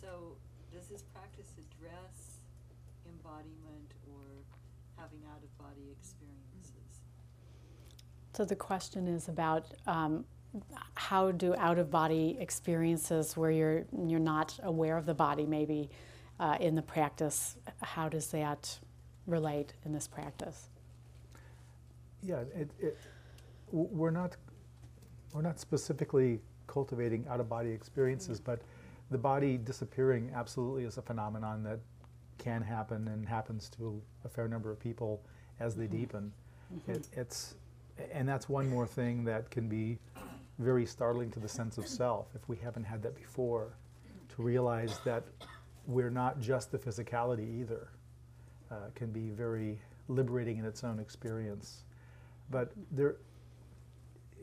So, does this practice address embodiment or having out of body experiences? So the question is about um, how do out of body experiences where you're you're not aware of the body maybe uh, in the practice how does that relate in this practice? Yeah, it, it, we're not we're not specifically cultivating out of body experiences, but the body disappearing absolutely is a phenomenon that can happen and happens to a fair number of people as they deepen. It, it's and that's one more thing that can be very startling to the sense of self if we haven't had that before. To realize that we're not just the physicality either uh, can be very liberating in its own experience. But there,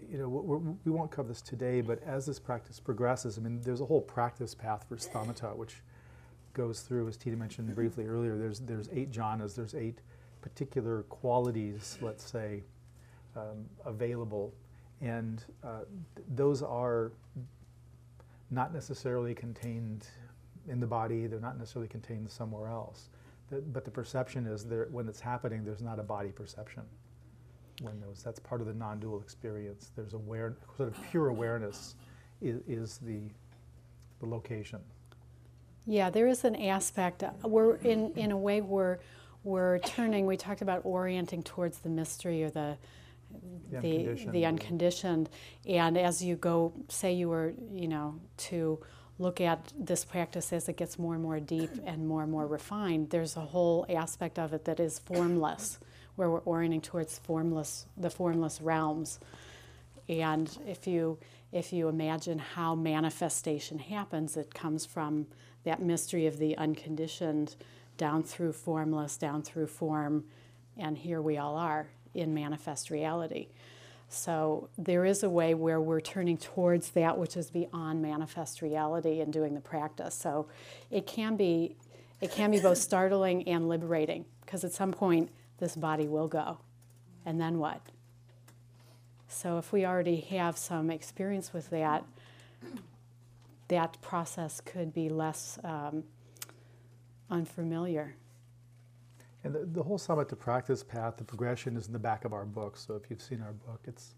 you know, we're, we won't cover this today, but as this practice progresses, I mean, there's a whole practice path for samatha, which goes through, as Tina mentioned briefly earlier, there's, there's eight jhanas, there's eight particular qualities, let's say, um, available. And uh, th- those are not necessarily contained in the body, they're not necessarily contained somewhere else. The, but the perception is there, when it's happening, there's not a body perception. That's part of the non dual experience. There's aware, sort of pure awareness is, is the, the location. Yeah, there is an aspect. uh, We're in in a way we're we're turning. We talked about orienting towards the mystery or the The the unconditioned. the unconditioned. And as you go, say you were, you know, to look at this practice as it gets more and more deep and more and more refined, there's a whole aspect of it that is formless, where we're orienting towards formless, the formless realms. And if you if you imagine how manifestation happens, it comes from that mystery of the unconditioned down through formless, down through form, and here we all are in manifest reality. So there is a way where we're turning towards that which is beyond manifest reality and doing the practice. So it can be it can be both startling and liberating because at some point this body will go. And then what? So if we already have some experience with that, that process could be less um, unfamiliar. And the, the whole samatha practice path, the progression is in the back of our book. So if you've seen our book, it's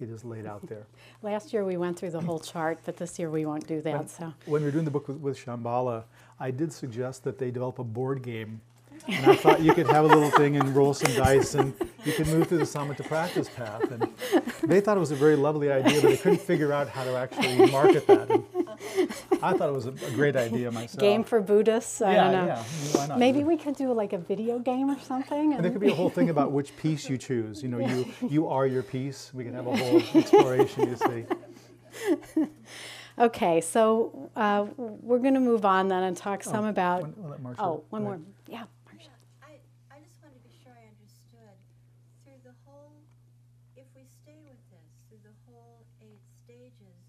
it is laid out there. Last year we went through the whole chart, but this year we won't do that. When- So When we were doing the book with, with Shambhala, I did suggest that they develop a board game. And I thought you could have a little thing and roll some dice and you could move through the samatha practice path. And they thought it was a very lovely idea, but they couldn't figure out how to actually market that. And I thought it was a, a great idea myself. game for Buddhists. I yeah, don't know. yeah. Why not? Maybe we could do like a video game or something. And there could be a whole thing about which piece you choose. You know, you you are your piece. We can have a whole exploration. You see. okay, so uh, we're going to move on then and talk some Oh, about. We'll- we'll let Marcia- oh, one more. Yeah, Marcia. I, I just wanted to be sure I understood. Through the whole, if we stay with this, through the whole eight stages,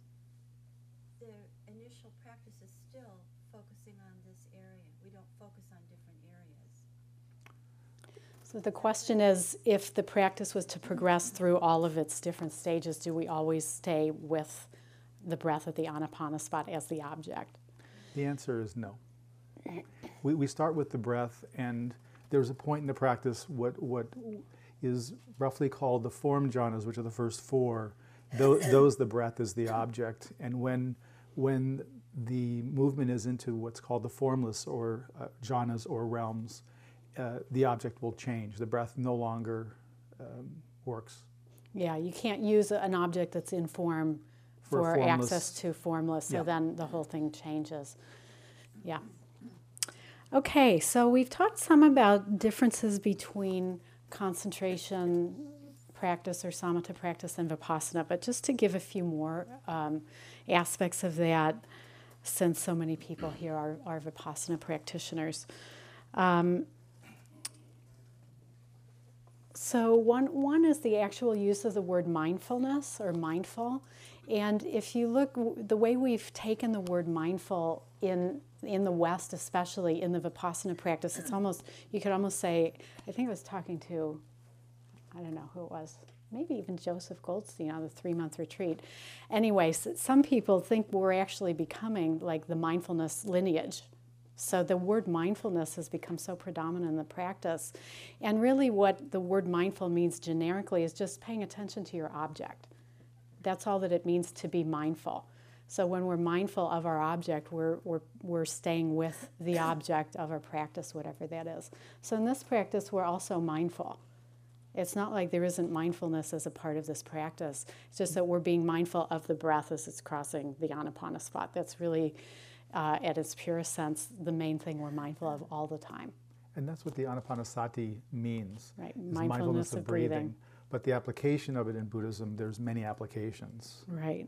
the initial practice is still focusing on this area. We don't focus on different areas. So the question is if the practice was to progress through all of its different stages, do we always stay with the breath at the anapana spot as the object? The answer is no. We, we start with the breath, and there's a point in the practice, what, what is roughly called the form jhanas, which are the first four. Those, those the breath is the object. And when, when the movement is into what's called the formless or uh, jhanas or realms, uh, the object will change. The breath no longer um, works. Yeah, you can't use an object that's in form For for, access to formless, so Yeah. then the whole thing changes. Yeah. Okay, so we've talked some about differences between concentration practice or samatha practice and vipassana, but just to give a few more um, aspects of that, since so many people here are, are vipassana practitioners. Um, so one one is the actual use of the word mindfulness or mindful, and if you look, the way we've taken the word mindful in in the West, especially in the vipassana practice, it's almost you could almost say. I think I was talking to, I don't know who it was. maybe even Joseph Goldstein on the three month retreat. Anyway, some people think we're actually becoming like the mindfulness lineage. So the word mindfulness has become so predominant in the practice. And really, what the word mindful means generically is just paying attention to your object. That's all that it means to be mindful. So when we're mindful of our object, we're, we're, we're staying with the object of our practice, whatever that is. So in this practice, we're also mindful. It's not like there isn't mindfulness as a part of this practice. It's just that we're being mindful of the breath as it's crossing the anapana spot. That's really, uh, at its purest sense, the main thing we're mindful of all the time. And that's what the anapanasati means. Right, is mindfulness of breathing. But the application of it in Buddhism, there's many applications. Right.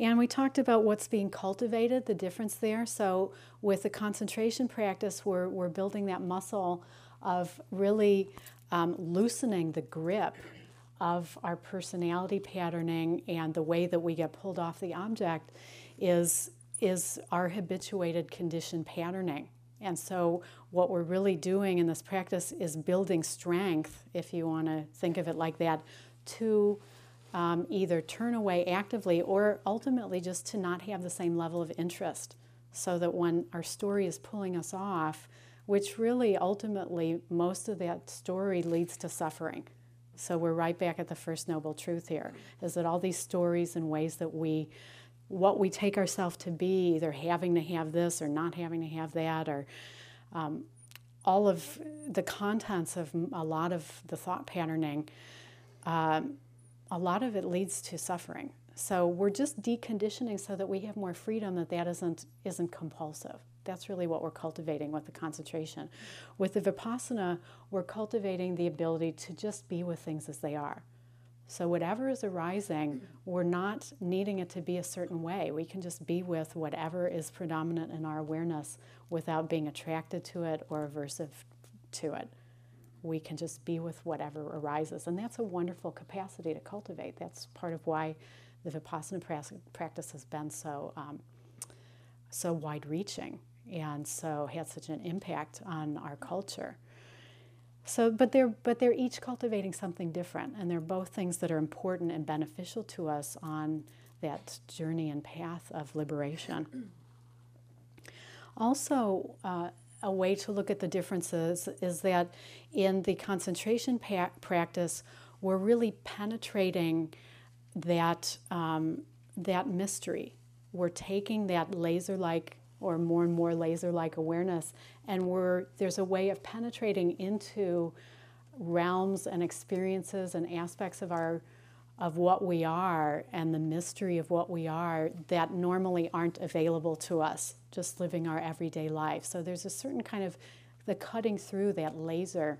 And we talked about what's being cultivated, the difference there. So, with the concentration practice, we're, we're building that muscle of really um, loosening the grip of our personality patterning and the way that we get pulled off the object is, is our habituated condition patterning. And so, what we're really doing in this practice is building strength, if you want to think of it like that, to um, either turn away actively or ultimately just to not have the same level of interest. So that when our story is pulling us off, which really ultimately most of that story leads to suffering. So we're right back at the first noble truth here is that all these stories and ways that we what we take ourselves to be, either having to have this or not having to have that, or um, all of the contents of a lot of the thought patterning, um, a lot of it leads to suffering. So we're just deconditioning so that we have more freedom that that isn't isn't compulsive. That's really what we're cultivating with the concentration. With the vipassana, we're cultivating the ability to just be with things as they are. So, whatever is arising, we're not needing it to be a certain way. We can just be with whatever is predominant in our awareness without being attracted to it or aversive to it. We can just be with whatever arises. And that's a wonderful capacity to cultivate. That's part of why the Vipassana practice has been so, um, so wide reaching and so had such an impact on our culture. So, but they're but they're each cultivating something different, and they're both things that are important and beneficial to us on that journey and path of liberation. Also, uh, a way to look at the differences is that in the concentration pa- practice, we're really penetrating that um, that mystery. We're taking that laser-like or more and more laser like awareness. And we're, there's a way of penetrating into realms and experiences and aspects of our of what we are and the mystery of what we are that normally aren't available to us just living our everyday life so there's a certain kind of the cutting through that laser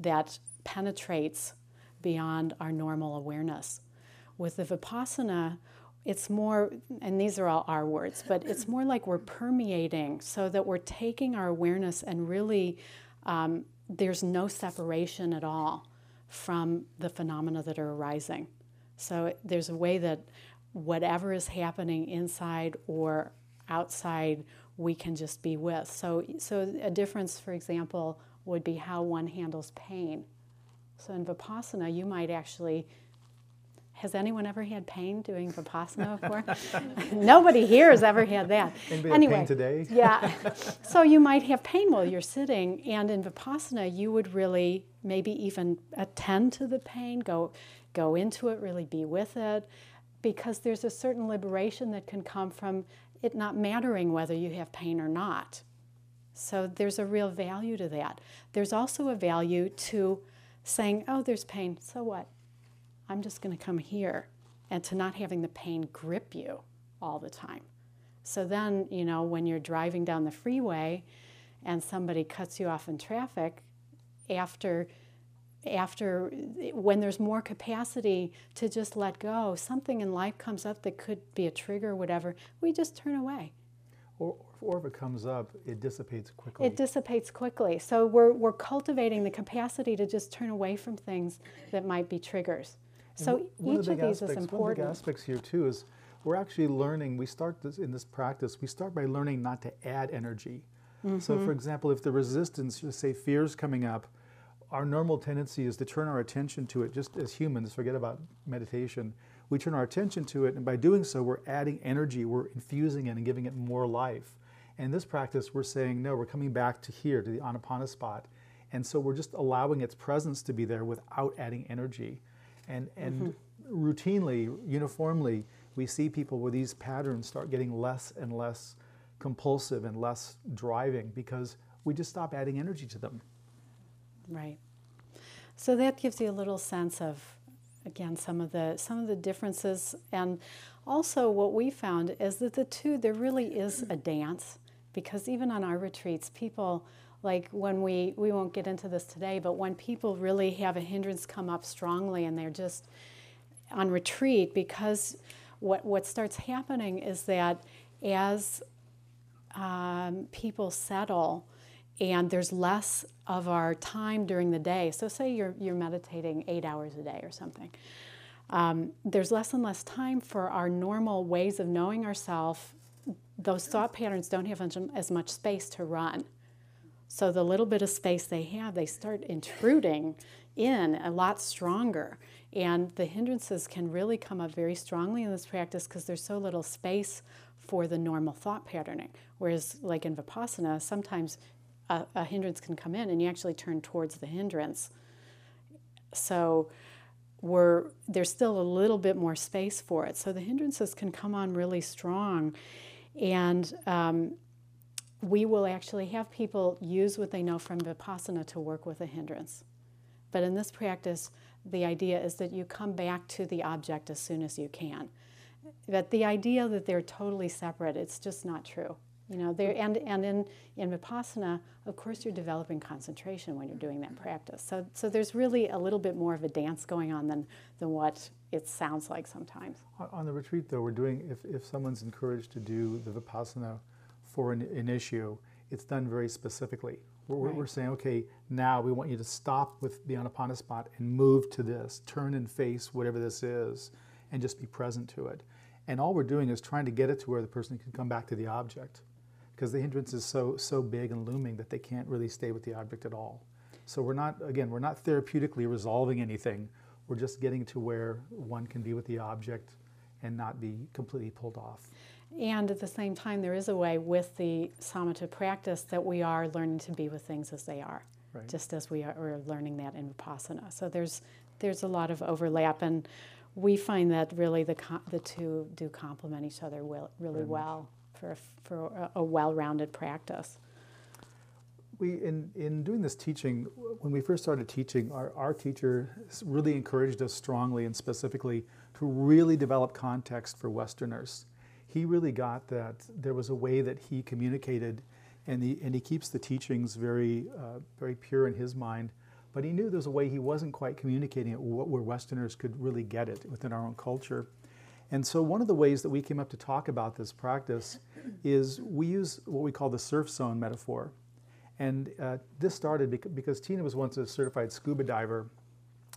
that penetrates beyond our normal awareness with the vipassana it's more, and these are all our words, but it's more like we're permeating so that we're taking our awareness and really um, there's no separation at all from the phenomena that are arising. So there's a way that whatever is happening inside or outside, we can just be with. So, so a difference, for example, would be how one handles pain. So in Vipassana, you might actually has anyone ever had pain doing Vipassana before? Nobody here has ever had that. Anybody anyway, pain today? yeah. So you might have pain while you're sitting, and in Vipassana, you would really maybe even attend to the pain, go, go into it, really be with it, because there's a certain liberation that can come from it not mattering whether you have pain or not. So there's a real value to that. There's also a value to saying, oh, there's pain, so what? I'm just going to come here, and to not having the pain grip you all the time. So then, you know, when you're driving down the freeway and somebody cuts you off in traffic, after after when there's more capacity to just let go, something in life comes up that could be a trigger or whatever, we just turn away. Or, or if it comes up, it dissipates quickly. It dissipates quickly. So we're, we're cultivating the capacity to just turn away from things that might be triggers. So one each of, of, these aspects, is important. One of the big aspects here too is we're actually learning. We start this in this practice. We start by learning not to add energy. Mm-hmm. So, for example, if the resistance, say fear is coming up, our normal tendency is to turn our attention to it just as humans, forget about meditation. We turn our attention to it, and by doing so, we're adding energy, we're infusing it and giving it more life. And in this practice, we're saying, no, we're coming back to here, to the anapana spot. And so we're just allowing its presence to be there without adding energy. And, and mm-hmm. routinely, uniformly, we see people where these patterns start getting less and less compulsive and less driving because we just stop adding energy to them. Right. So that gives you a little sense of, again, some of the some of the differences, and also what we found is that the two there really is a dance, because even on our retreats, people like when we we won't get into this today, but when people really have a hindrance come up strongly and they're just on retreat, because what what starts happening is that as um, people settle and there's less of our time during the day. So, say you're, you're meditating eight hours a day or something. Um, there's less and less time for our normal ways of knowing ourselves. Those thought patterns don't have as much space to run. So, the little bit of space they have, they start intruding in a lot stronger. And the hindrances can really come up very strongly in this practice because there's so little space for the normal thought patterning. Whereas, like in Vipassana, sometimes a, a, hindrance can come in and you actually turn towards the hindrance. So we're, there's still a little bit more space for it. So the hindrances can come on really strong. And um, we will actually have people use what they know from Vipassana to work with a hindrance. But in this practice, the idea is that you come back to the object as soon as you can. But the idea that they're totally separate, it's just not true. You know, there and and in in vipassana, of course, you're developing concentration when you're doing that mm-hmm. practice. So so there's really a little bit more of a dance going on than than what it sounds like sometimes. On the retreat, though, we're doing if if someone's encouraged to do the vipassana for an, an issue, it's done very specifically. We're, right. we're saying, okay, now we want you to stop with the anapana spot and move to this, turn and face whatever this is, and just be present to it. And all we're doing is trying to get it to where the person can come back to the object because the hindrance is so so big and looming that they can't really stay with the object at all. So we're not again we're not therapeutically resolving anything. We're just getting to where one can be with the object and not be completely pulled off. And at the same time, there is a way with the samatha practice that we are learning to be with things as they are, right. just as we are learning that in vipassana. So there's there's a lot of overlap, and we find that really the the two do complement each other really Very well for a, for a, a well-rounded practice. We in in doing this teaching, when we first started teaching, our, our teacher really encouraged us strongly and specifically to really develop context for Westerners. He really got that there was a way that he communicated, and he and he keeps the teachings very uh, very pure in his mind. But he knew there was a way he wasn't quite communicating it where Westerners could really get it within our own culture. And so, one of the ways that we came up to talk about this practice is we use what we call the surf zone metaphor. And uh, this started because Tina was once a certified scuba diver,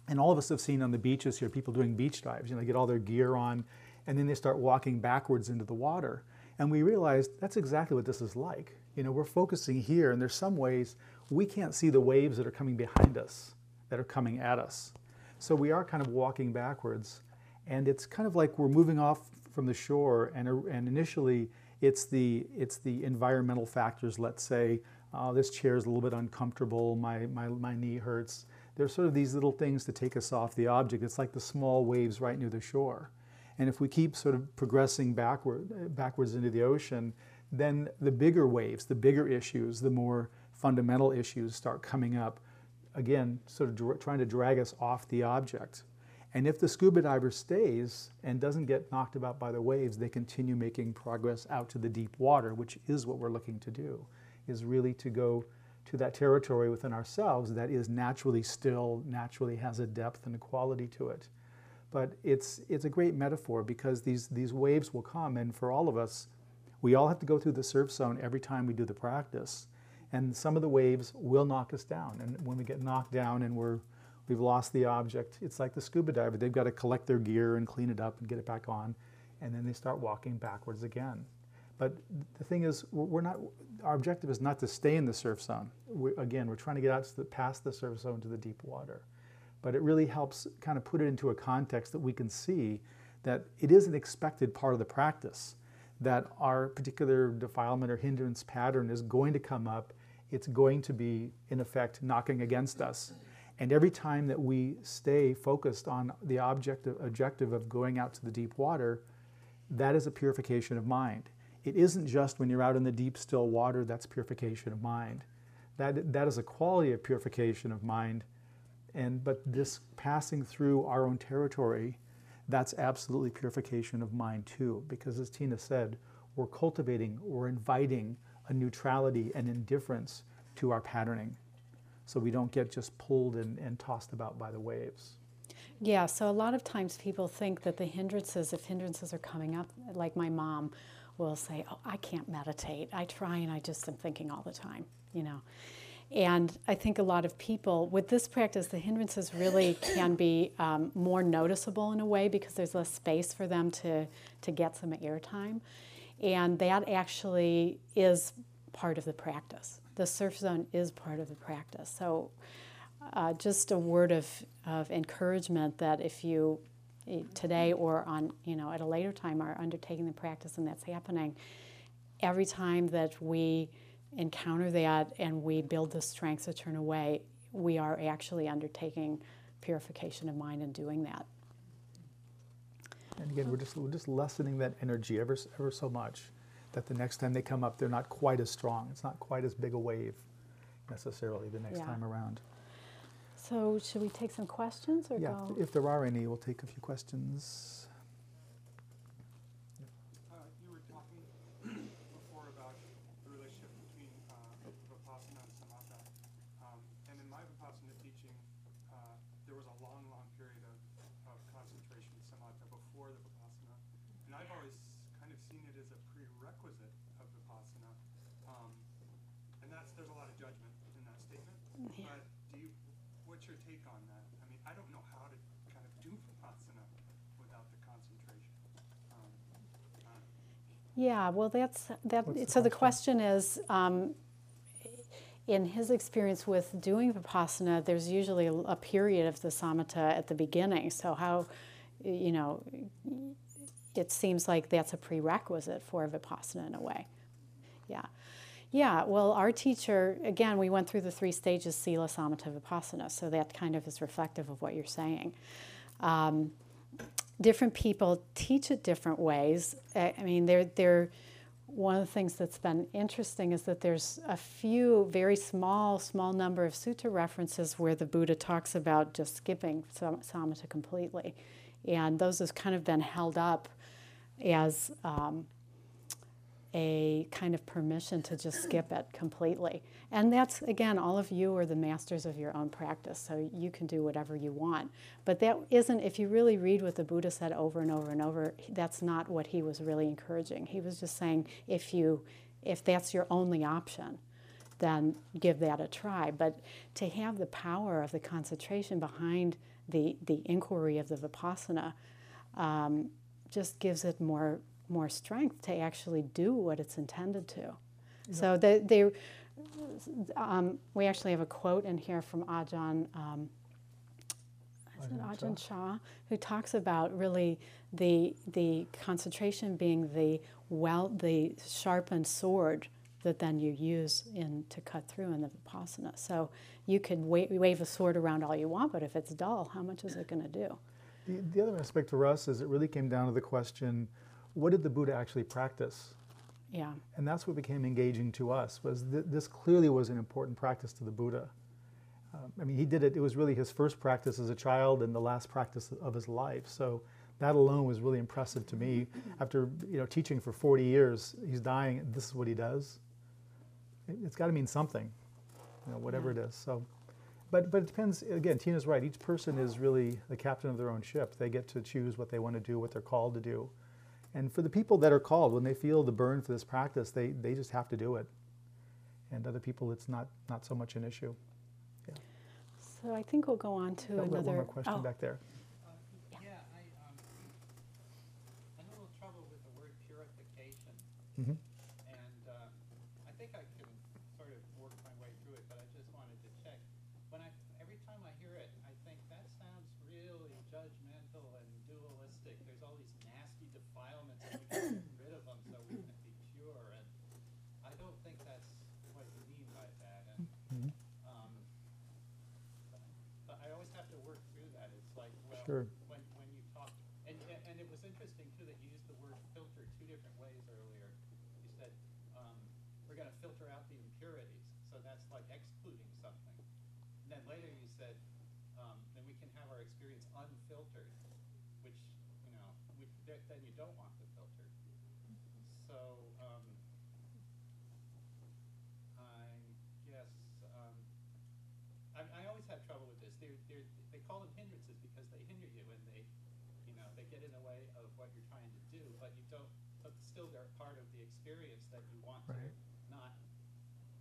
and all of us have seen on the beaches here people doing beach dives. You know, they get all their gear on, and then they start walking backwards into the water. And we realized that's exactly what this is like. You know, we're focusing here, and there's some ways we can't see the waves that are coming behind us, that are coming at us. So we are kind of walking backwards and it's kind of like we're moving off from the shore, and, and initially it's the, it's the environmental factors, let's say, uh, this chair is a little bit uncomfortable, my, my, my knee hurts. There's sort of these little things to take us off the object. It's like the small waves right near the shore. And if we keep sort of progressing backward, backwards into the ocean, then the bigger waves, the bigger issues, the more fundamental issues start coming up, again, sort of trying to drag us off the object. And if the scuba diver stays and doesn't get knocked about by the waves, they continue making progress out to the deep water, which is what we're looking to do, is really to go to that territory within ourselves that is naturally still, naturally has a depth and a quality to it. But it's, it's a great metaphor because these, these waves will come, and for all of us, we all have to go through the surf zone every time we do the practice. And some of the waves will knock us down. And when we get knocked down and we're We've lost the object. It's like the scuba diver. They've got to collect their gear and clean it up and get it back on, and then they start walking backwards again. But the thing is, we're not. Our objective is not to stay in the surf zone. We, again, we're trying to get out to the, past the surf zone to the deep water. But it really helps kind of put it into a context that we can see that it is an expected part of the practice. That our particular defilement or hindrance pattern is going to come up. It's going to be, in effect, knocking against us. And every time that we stay focused on the objective, objective of going out to the deep water, that is a purification of mind. It isn't just when you're out in the deep, still water that's purification of mind. That, that is a quality of purification of mind. And, but this passing through our own territory, that's absolutely purification of mind too. Because as Tina said, we're cultivating, we're inviting a neutrality and indifference to our patterning. So we don't get just pulled and, and tossed about by the waves. Yeah, so a lot of times people think that the hindrances, if hindrances are coming up, like my mom will say, Oh, I can't meditate. I try and I just am thinking all the time, you know. And I think a lot of people, with this practice, the hindrances really can be um, more noticeable in a way because there's less space for them to, to get some airtime. And that actually is part of the practice. The surf zone is part of the practice. So, uh, just a word of, of encouragement that if you eh, today or on you know at a later time are undertaking the practice and that's happening, every time that we encounter that and we build the strength to turn away, we are actually undertaking purification of mind and doing that. And again, we're just, we're just lessening that energy ever, ever so much that the next time they come up, they're not quite as strong. It's not quite as big a wave necessarily the next Yeah. time around. So, should we take some questions or Yeah, go? if there are any, we'll take a few questions. Uh, you were talking before about the relationship between uh, Vipassana and Samatha. Um, and in my Vipassana teaching, uh, there was a long, long period of, of concentration Samatha before the Vipassana. And I've always kind of seen it as a prerequisite of Vipassana. Um, and that's, there's a lot of judgment in that statement. Yeah. But do you, what's your take on that? I mean, I don't know how to kind of do Vipassana without the concentration. Um, uh, Yeah, well, that's that. What's so the question? question is, um, in his experience with doing vipassana, there's usually a, a period of the samatha at the beginning. So how, you know, it seems like that's a prerequisite for vipassana in a way. Yeah. Yeah, well, our teacher, again, we went through the three stages Sila, Samatha, Vipassana, so that kind of is reflective of what you're saying. Um, different people teach it different ways. I mean, they're, they're, one of the things that's been interesting is that there's a few very small, small number of sutta references where the Buddha talks about just skipping sam- samatha completely. And those have kind of been held up as um, a kind of permission to just skip it completely. And that's, again, all of you are the masters of your own practice, so you can do whatever you want. But that isn't, if you really read what the Buddha said over and over and over, that's not what he was really encouraging. He was just saying if you, if that's your only option, then give that a try. But to have the power of the concentration behind the, the inquiry of the Vipassana um, just gives it more more strength to actually do what it's intended to. So they, they um, we actually have a quote in here from Ajahn. Um, is it Ajahn Ajahn Chah, who talks about really the the concentration being the well the sharpened sword that then you use in to cut through in the vipassana. So you could wa- wave a sword around all you want, but if it's dull, how much is it going to do? The, the other aspect for us is it really came down to the question, what did the Buddha actually practice? Yeah. And that's what became engaging to us, was th- this clearly was an important practice to the Buddha. Um, I mean, he did it, it was really his first practice as a child and the last practice of his life. So that alone was really impressive to me. After, you know, teaching for 40 years, he's dying, this is what he does. It, it's got to mean something, you know, whatever Yeah. it is. So, but, but it depends, again, Tina's right, each person is really the captain of their own ship. They get to choose what they want to do, what they're called to do. And for the people that are called, when they feel the burn for this practice, they, they just have to do it. And other people, it's not, not so much an issue. So I think we'll go on to Got one another. more question oh, back there. Uh, Yeah, I, um, I had a little trouble with the word purification. Mhm. And uh, I think I can sort of work my way through it, but I just wanted to check. When I, every time I hear it, I think that sounds really judgmental and dualistic. There's all these nasty defilements and we gotta get rid of them so we can be pure. And I don't think that's what you mean by that. And Mhm. um, but, but I always have to work through that. It's like, well, Sure. when, when you talk, and, and, it was interesting too that you used the word filter two different ways earlier. You said, um, we're gonna filter out the impurities, so that's like excluding something. And then later you said, um, then we can have our experience unfiltered, which, you know, we, th- then you don't want the filter. So, um, I guess, um, I, I always have trouble with this. They're, they're, they call them hindrances because they hinder you and they, you know, they get in the way of what you're trying to do, but you don't, but still they're part of the experience that you want to not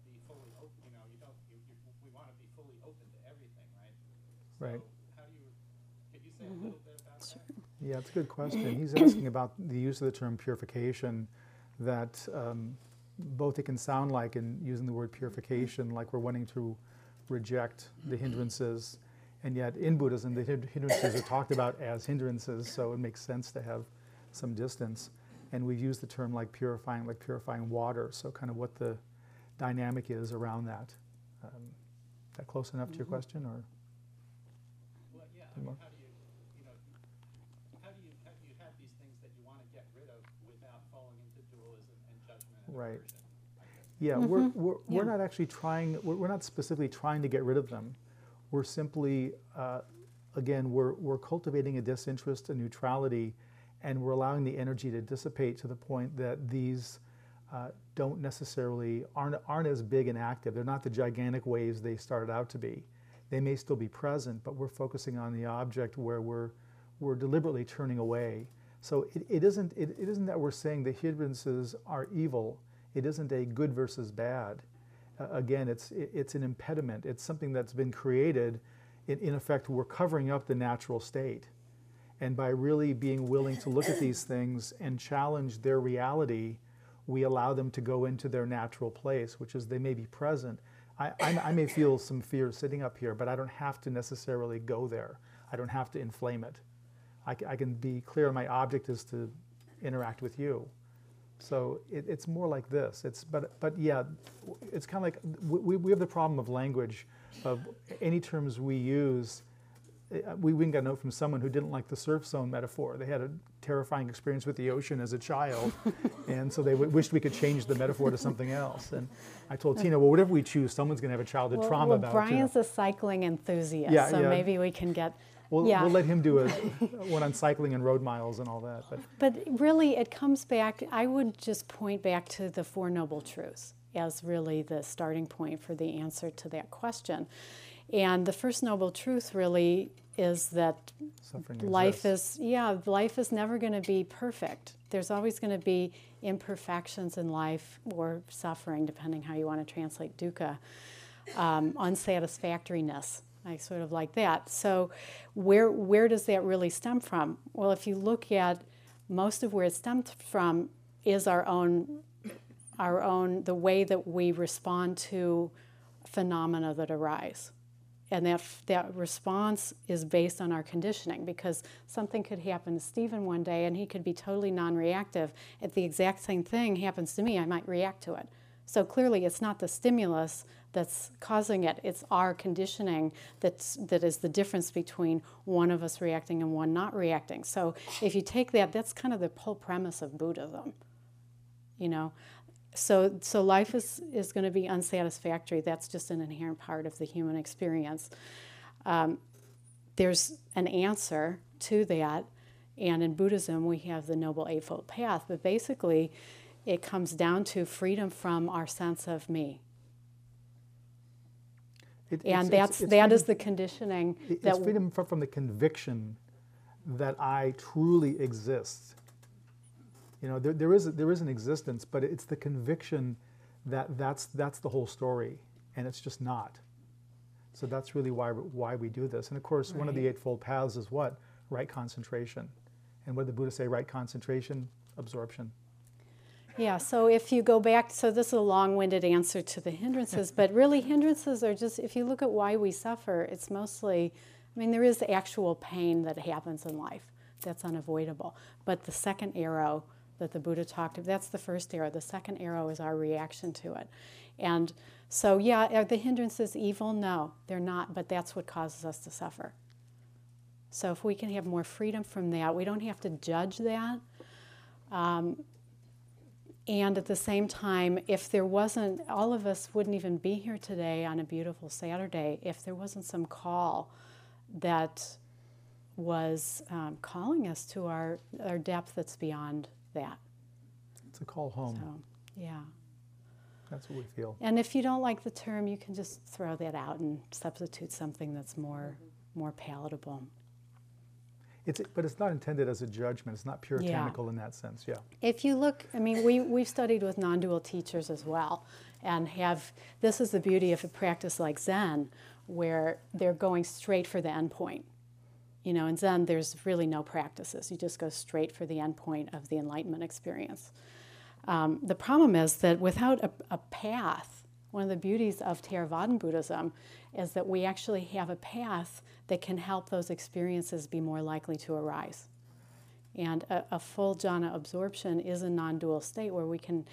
be fully open, you know, you don't, you, you, we want to be fully open to everything, right? Right. How do you, could you say a little bit about that? Yeah, it's a good question. He's asking about the use of the term purification, that um, both it can sound like, in using the word purification, like we're wanting to reject the hindrances, and yet in Buddhism, the hindrances are talked about as hindrances, so it makes sense to have some distance. And we've used the term like purifying, like purifying water, so kind of what the dynamic is around that. Um, that close enough to your question, or? Well, yeah, I mean, more? how do you, you know, how do you, how do you have these things that you want to get rid of without falling into dualism and judgment and Right. aversion? I guess. Yeah, we're, we're, we're not actually trying, we're, we're not specifically trying to get rid of them. We're simply, uh, again, we're, we're cultivating a disinterest, a neutrality, and we're allowing the energy to dissipate to the point that these uh, don't necessarily, aren't, aren't as big and active. They're not the gigantic waves they started out to be. They may still be present, but we're focusing on the object where we're, we're deliberately turning away. So it, it, isn't, it, it isn't that we're saying the hindrances are evil. It isn't a good versus bad. Uh, again, it's, it, it's an impediment. It's something that's been created. In, in effect, we're covering up the natural state. And by really being willing to look at these things and challenge their reality, we allow them to go into their natural place, which is they may be present. I, I, I may feel some fear sitting up here, but I don't have to necessarily go there. I don't have to inflame it. I, I can be clear my object is to interact with you. So it, it's more like this. It's, but, but yeah, it's kind of like we, we have the problem of language, of any terms we use. uh, We, we got a note from someone who didn't like the surf zone metaphor. They had a terrifying experience with the ocean as a child, and so they w- wished we could change the metaphor to something else. And I told Tina, well, whatever we choose, someone's going to have a childhood Well, trauma well, about it. you know. Brian's a cycling enthusiast, Yeah, so yeah. maybe we can get. We'll, yeah. we'll let him do a, one on cycling and road miles and all that. But But really, it comes back, I would just point back to the Four Noble Truths as really the starting point for the answer to that question. And the first noble truth really is that suffering life exists. is, yeah, life is never going to be perfect. There's always going to be imperfections in life or suffering, depending how you want to translate dukkha, um, unsatisfactoriness. I sort of like that. So, where where does that really stem from? Well, if you look at most of where it stems from is our own our own the way that we respond to phenomena that arise and that that response is based on our conditioning because something could happen to Stephen one day and he could be totally non-reactive if the exact same thing happens to me I might react to it so clearly it's not the stimulus that's causing it it's our conditioning that's that is the difference between one of us reacting and one not reacting. So if you take that that's kind of the whole premise of Buddhism you know? So so life is is going to be unsatisfactory. That's just an inherent part of the human experience. Um, there's an answer to that and in buddhism we have the noble eightfold path but basically it comes down to freedom from our sense of me It- and it's- that's it's- that it's is the conditioning It- that It's freedom from, from the conviction that I truly exist. You know, there, there, is, there is an existence, but it's the conviction that that's, that's the whole story, and it's just not. So that's really why, why we do this. And of course, one of the Eightfold Paths is what? Right concentration. And what did the Buddha say? Right concentration, absorption. Yeah, so if you go back, so this is a long winded answer to the hindrances, but really, hindrances are just, if you look at why we suffer, it's mostly, I mean, there is actual pain that happens in life that's unavoidable. But the second arrow that the Buddha talked about, that's the first arrow. The second arrow is our reaction to it. And so, yeah, are the hindrances evil? No, they're not, but that's what causes us to suffer. So if we can have more freedom from that, we don't have to judge that. Um, and at the same time, if there wasn't, all of us wouldn't even be here today on a beautiful Saturday if there wasn't some call that was um, calling us to our, our depth that's beyond that. It's a call home. So, yeah. That's what we feel. And if you don't like the term, you can just throw that out and substitute something that's more, more palatable. It's, but it's not intended as a judgment. It's not puritanical in that sense. Yeah. If you look, I mean, we, we've studied with non dual teachers as well, and have this is the beauty of a practice like Zen, where they're going straight for the end point. You know, in Zen, there's really no practices. You just go straight for the end point of the enlightenment experience. Um, the problem is that without a, a path, one of the beauties of Theravadan Buddhism is that we actually have a path that can help those experiences be more likely to arise. And a, a full jhana absorption is a non dual state where we can,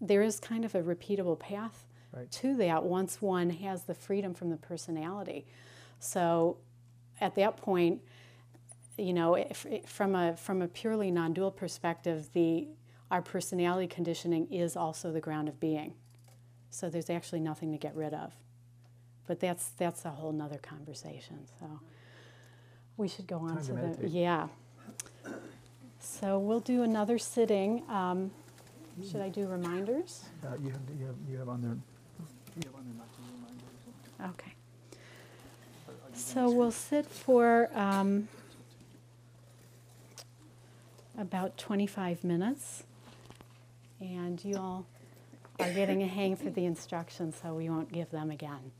there is kind of a repeatable path Right. to that once one has the freedom from the personality. So at that point, you know, if, if from a from a purely non-dual perspective, the our personality conditioning is also the ground of being. So there's actually nothing to get rid of. But that's that's a whole nother conversation. So we should go on Time to the yeah. So we'll do another sitting. Um, should I do reminders? Uh, you, have, you, have, you have on there. You have on there not to remind Okay. So we'll sit for um, about 25 minutes, and you all are getting a hang for the instructions, so we won't give them again.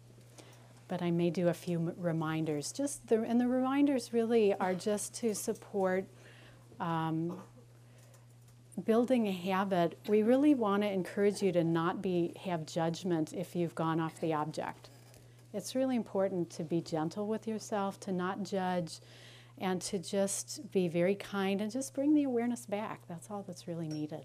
But I may do a few reminders. Just the, and the reminders really are just to support um, building a habit. We really want to encourage you to not be have judgment if you've gone off the object. It's really important to be gentle with yourself, to not judge, and to just be very kind and just bring the awareness back. That's all that's really needed.